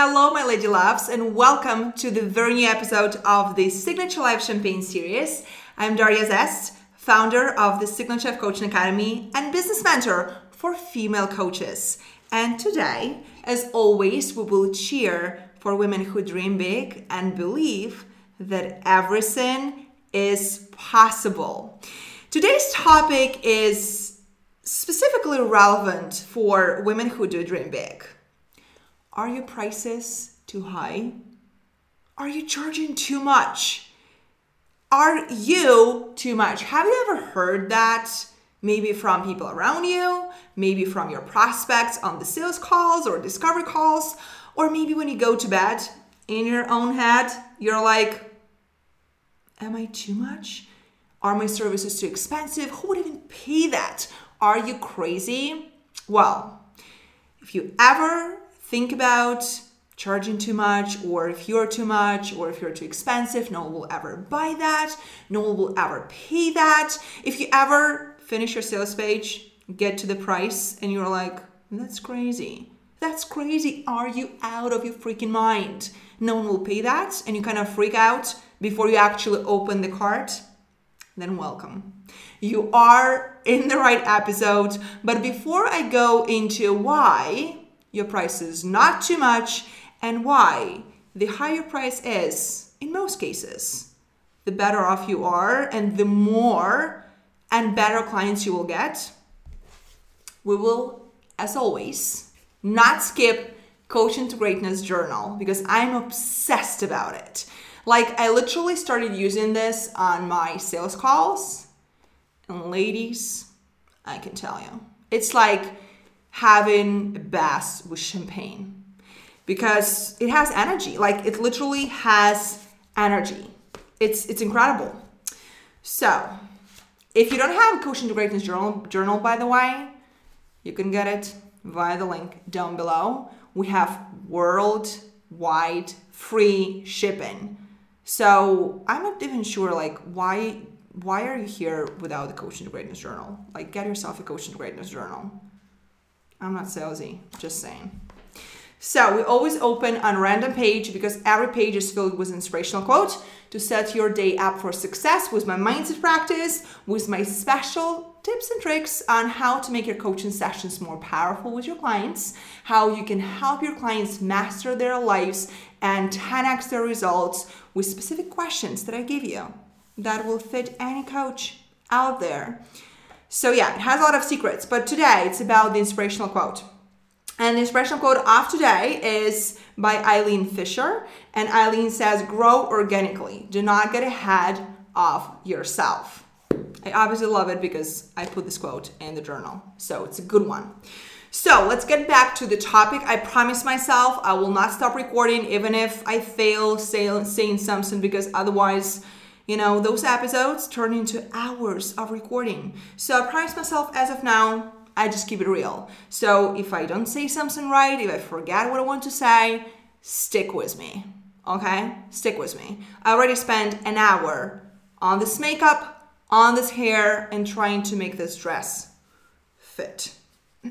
Hello, my lady loves, and welcome to the very new episode of the Signature Life Champagne series. I'm Daria Zest, founder of the Signature Chef Coaching Academy and business mentor for female coaches. And today, as always, we will cheer for women who dream big and believe that everything is possible. Today's topic is specifically relevant for women who do dream big. Are your prices too high? Are you charging too much? Are you too much? Have you ever heard that? Maybe from people around you, maybe from your prospects on the sales calls or discovery calls, or maybe when you go to bed in your own head, you're like, Am I too much? Are my services too expensive? Who would even pay that? Are you crazy? Well, if you ever think about charging too much, or if you're too much, or if you're too expensive, no one will ever buy that, no one will ever pay that. If you ever finish your sales page, get to the price, and you're like, that's crazy. That's crazy. Are you out of your freaking mind? No one will pay that, and you kind of freak out before you actually open the cart then welcome. You are in the right episode, but before I go into why your prices not too much and why the higher price is, in most cases, the better off you are and the more and better clients you will get, we will, as always, not skip Coaching to Greatness Journal because I'm obsessed about it. Like, I literally started using this on my sales calls. And ladies, I can tell you, it's like having a bath with champagne because it has energy. Like, it literally has energy. It's, it's incredible. So, if you don't have a Coaching Greatness journal, journal, by the way, you can get it via the link down below. We have worldwide free shipping. So I'm not even sure like why why are you here without the Coaching Greatness journal? Like get yourself a Coaching Greatness journal. I'm not salesy, just saying. So we always open on random page because every page is filled with inspirational quote to set your day up for success with my mindset practice, with my special tips and tricks on how to make your coaching sessions more powerful with your clients, how you can help your clients master their lives and 10x their results with specific questions that I give you that will fit any coach out there. So, yeah, it has a lot of secrets, but today it's about the inspirational quote. And the inspirational quote of today is by Eileen Fisher. And Eileen says, Grow organically. Do not get ahead of yourself. I obviously love it because I put this quote in the journal. So it's a good one. So let's get back to the topic. I promise myself I will not stop recording even if I fail saying something because otherwise, you know, those episodes turn into hours of recording. So I promise myself as of now, I just keep it real. So if I don't say something right, if I forget what I want to say, stick with me. Okay? Stick with me. I already spent an hour on this makeup, on this hair, and trying to make this dress fit.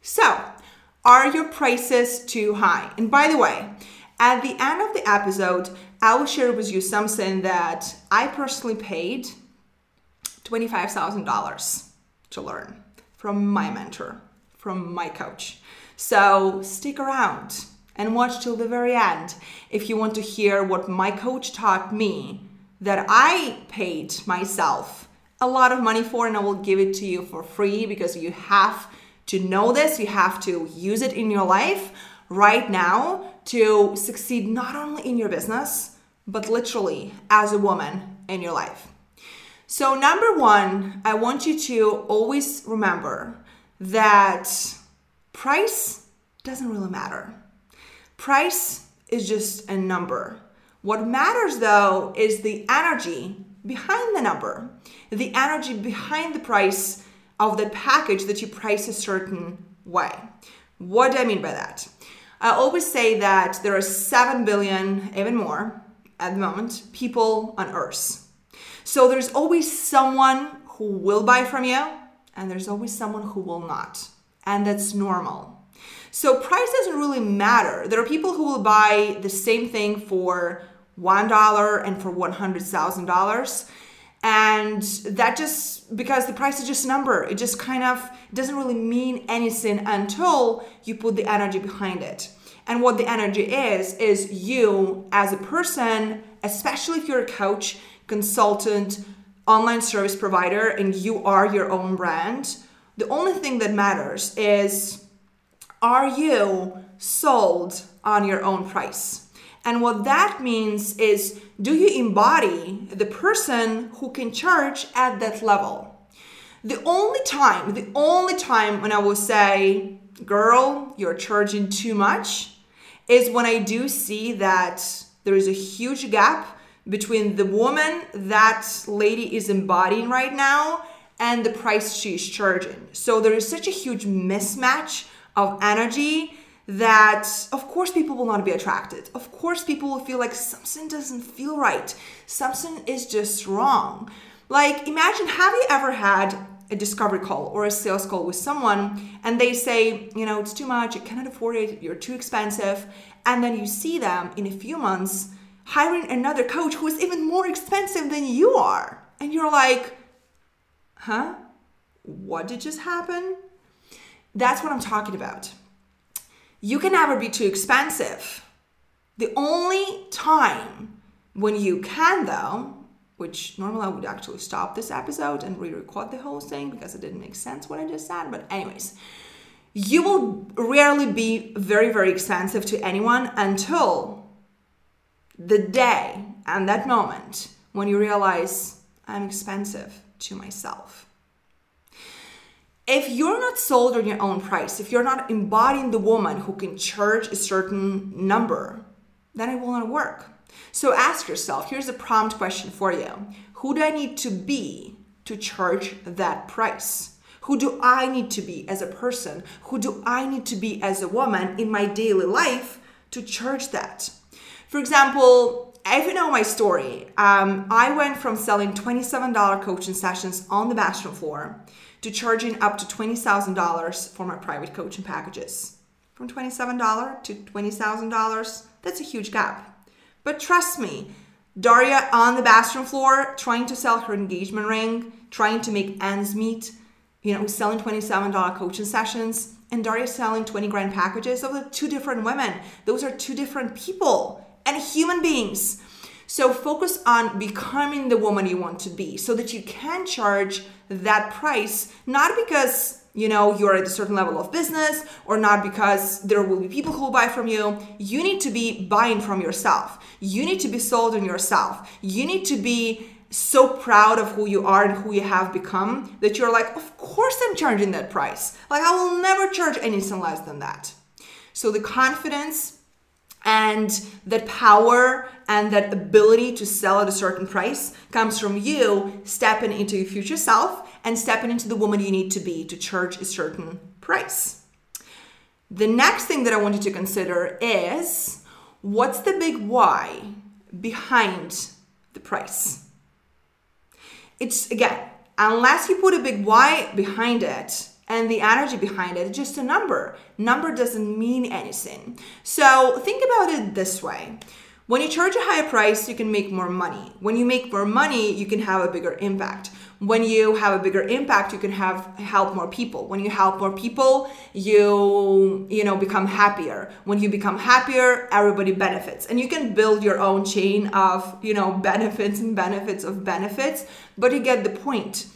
so, are your prices too high? And by the way, at the end of the episode, I will share with you something that I personally paid $25,000 to learn from my mentor, from my coach. So stick around and watch till the very end if you want to hear what my coach taught me that I paid myself a lot of money for, and I will give it to you for free because you have to know this, you have to use it in your life right now to succeed not only in your business, but literally as a woman in your life. So, number one, I want you to always remember that price doesn't really matter. Price is just a number. What matters though is the energy behind the number, the energy behind the price of the package that you price a certain way. What do I mean by that? I always say that there are 7 billion, even more at the moment, people on earth. So there's always someone who will buy from you, and there's always someone who will not. And that's normal. So price doesn't really matter. There are people who will buy the same thing for $1 and for $100,000 and that just because the price is just a number it just kind of doesn't really mean anything until you put the energy behind it and what the energy is is you as a person especially if you're a coach consultant online service provider and you are your own brand the only thing that matters is are you sold on your own price and what that means is do you embody the person who can charge at that level? The only time, the only time when I will say, girl, you're charging too much is when I do see that there is a huge gap between the woman that lady is embodying right now and the price she's charging. So there is such a huge mismatch of energy that of course people will not be attracted. Of course people will feel like something doesn't feel right. Something is just wrong. Like imagine have you ever had a discovery call or a sales call with someone and they say, you know, it's too much, you cannot afford it, you're too expensive, and then you see them in a few months hiring another coach who is even more expensive than you are. And you're like, "Huh? What did just happen?" That's what I'm talking about you can never be too expensive. The only time when you can, though, which normally I would actually stop this episode and re record the whole thing because it didn't make sense what I just said. But, anyways, you will rarely be very, very expensive to anyone until the day and that moment when you realize I'm expensive to myself if you're not sold on your own price, if you're not embodying the woman who can charge a certain number, then it will not work. So ask yourself here's a prompt question for you Who do I need to be to charge that price? Who do I need to be as a person? Who do I need to be as a woman in my daily life to charge that? For example, if you know my story, um, I went from selling $27 coaching sessions on the bathroom floor to charging up to $20,000 for my private coaching packages. From $27 to $20,000, that's a huge gap. But trust me, Daria on the bathroom floor trying to sell her engagement ring, trying to make ends meet, you know, selling $27 coaching sessions, and Daria selling 20 grand packages. Those are two different women. Those are two different people and human beings. So focus on becoming the woman you want to be so that you can charge that price, not because you know you're at a certain level of business or not because there will be people who will buy from you you need to be buying from yourself. You need to be sold on yourself. You need to be so proud of who you are and who you have become that you're like of course i'm charging that price. Like i will never charge anything less than that. So the confidence and that power and that ability to sell at a certain price comes from you stepping into your future self and stepping into the woman you need to be to charge a certain price. The next thing that I want you to consider is what's the big why behind the price? It's again, unless you put a big why behind it, and the energy behind it, just a number. Number doesn't mean anything. So think about it this way. When you charge a higher price, you can make more money. When you make more money, you can have a bigger impact. When you have a bigger impact, you can have help more people. When you help more people, you you know become happier. When you become happier, everybody benefits. And you can build your own chain of, you know, benefits and benefits of benefits, but you get the point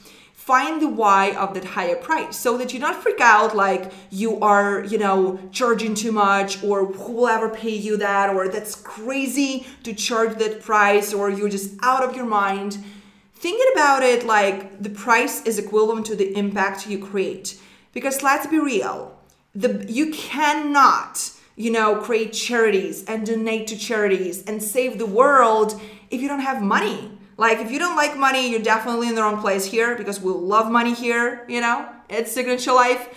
find the why of that higher price so that you not freak out like you are you know charging too much or who will ever pay you that or that's crazy to charge that price or you're just out of your mind thinking about it like the price is equivalent to the impact you create because let's be real the you cannot you know create charities and donate to charities and save the world if you don't have money like, if you don't like money, you're definitely in the wrong place here because we love money here, you know? It's signature life.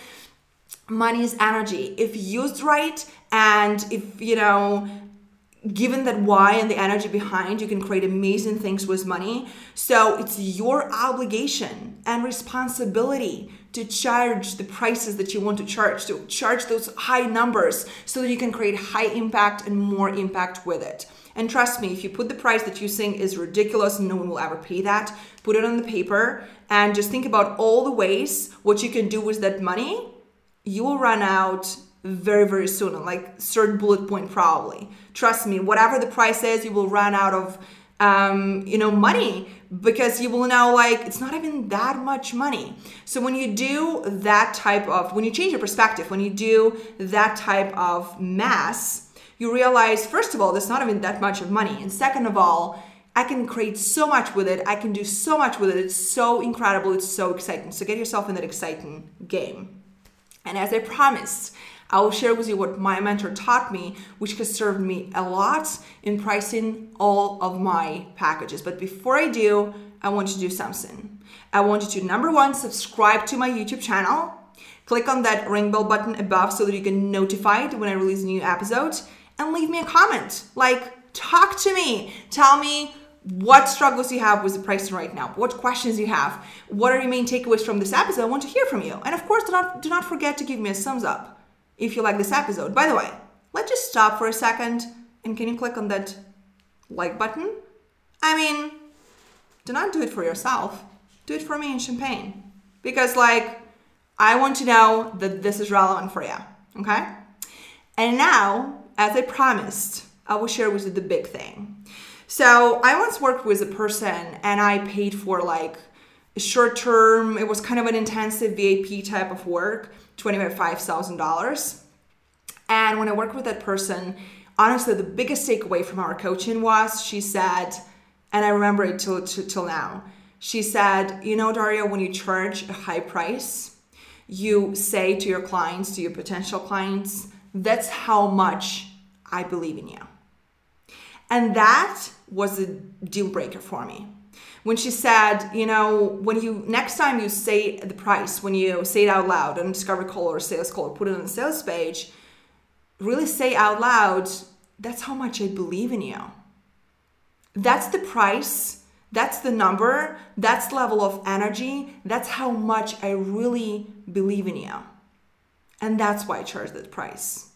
Money is energy. If used right and if, you know, given that why and the energy behind, you can create amazing things with money. So it's your obligation and responsibility to charge the prices that you want to charge, to charge those high numbers so that you can create high impact and more impact with it. And trust me, if you put the price that you think is ridiculous no one will ever pay that, put it on the paper and just think about all the ways what you can do with that money. You will run out very, very soon, like third bullet point probably. Trust me, whatever the price is, you will run out of um, you know, money because you will now like it's not even that much money. So when you do that type of when you change your perspective, when you do that type of mass, you realize first of all, there's not even that much of money, and second of all, I can create so much with it. I can do so much with it. It's so incredible. It's so exciting. So get yourself in that exciting game. And as I promised, I will share with you what my mentor taught me, which has served me a lot in pricing all of my packages. But before I do, I want you to do something. I want you to number one, subscribe to my YouTube channel. Click on that ring bell button above so that you get notified when I release a new episode and leave me a comment. Like, talk to me. Tell me what struggles you have with the pricing right now, what questions you have, what are your main takeaways from this episode. I want to hear from you. And of course, do not, do not forget to give me a thumbs up if you like this episode. By the way, let's just stop for a second and can you click on that like button? I mean, do not do it for yourself, do it for me and Champagne. Because, like, I want to know that this is relevant for you, okay? And now, as I promised, I will share with you the big thing. So, I once worked with a person and I paid for like short term, it was kind of an intensive VIP type of work $25,000. And when I worked with that person, honestly, the biggest takeaway from our coaching was she said, and I remember it till, till, till now, she said, You know, Daria, when you charge a high price, you say to your clients, to your potential clients, that's how much I believe in you. And that was a deal breaker for me when she said, you know, when you next time you say the price, when you say it out loud on Discovery Call or Sales Call, put it on the sales page, really say out loud, that's how much I believe in you. That's the price, that's the number, that's level of energy, that's how much I really believe in you. And that's why I charge that price.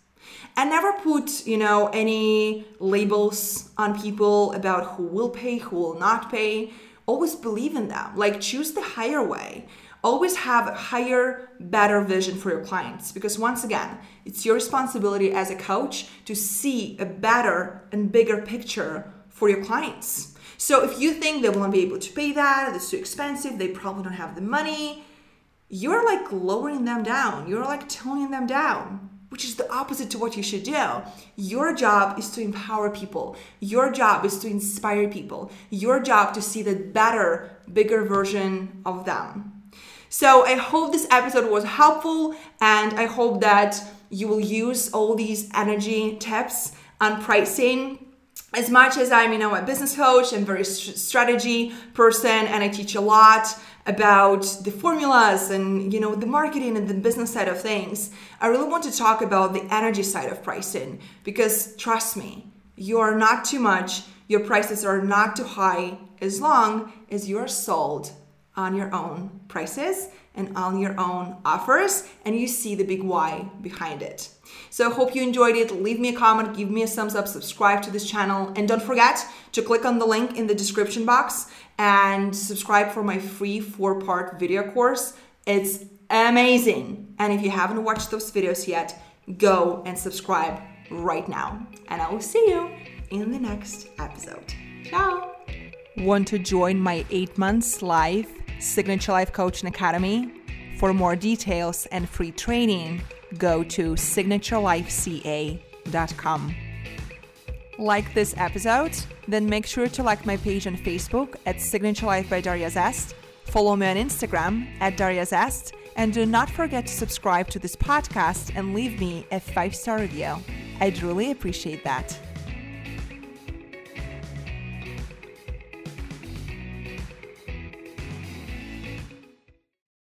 And never put, you know, any labels on people about who will pay, who will not pay always believe in them. Like choose the higher way. Always have higher, better vision for your clients because once again, it's your responsibility as a coach to see a better and bigger picture for your clients. So if you think they won't be able to pay that, it's too expensive, they probably don't have the money, you're like lowering them down. You're like toning them down which is the opposite to what you should do. Your job is to empower people. Your job is to inspire people. Your job to see the better, bigger version of them. So I hope this episode was helpful and I hope that you will use all these energy tips on pricing as much as I'm, you know, a business coach and very strategy person and I teach a lot about the formulas and you know the marketing and the business side of things i really want to talk about the energy side of pricing. Because trust me you are not too much your prices are not too high as long as you're sold on your own prices and on your own offers and you see the big why behind it so hope you enjoyed it leave me a comment give me a thumbs up subscribe to this channel and don't forget to click on the link in the description box and subscribe for my free four part video course. It's amazing. And if you haven't watched those videos yet, go and subscribe right now. And I will see you in the next episode. Ciao. Want to join my eight months live Signature Life Coaching Academy? For more details and free training, go to signaturelifeca.com. Like this episode? Then make sure to like my page on Facebook at Signature Life by Daria Zest, follow me on Instagram at Daria Zest, and do not forget to subscribe to this podcast and leave me a five star review. I'd really appreciate that.